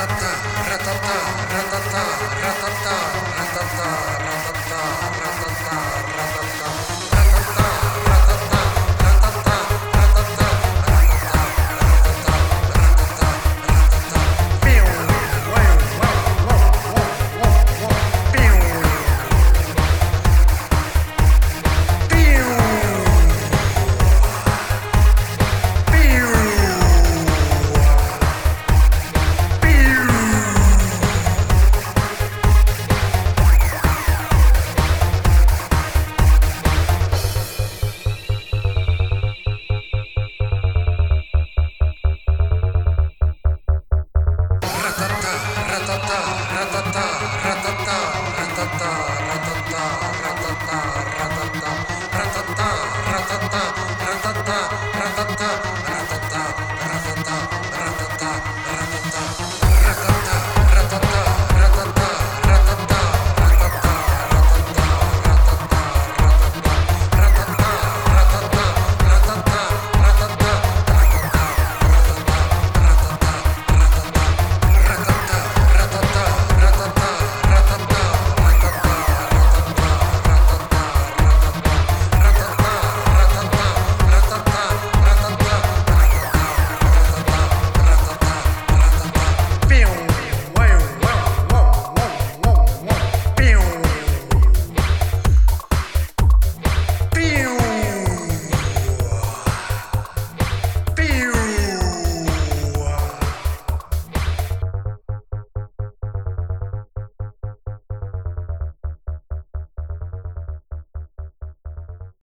タタラタタラタタラタタ。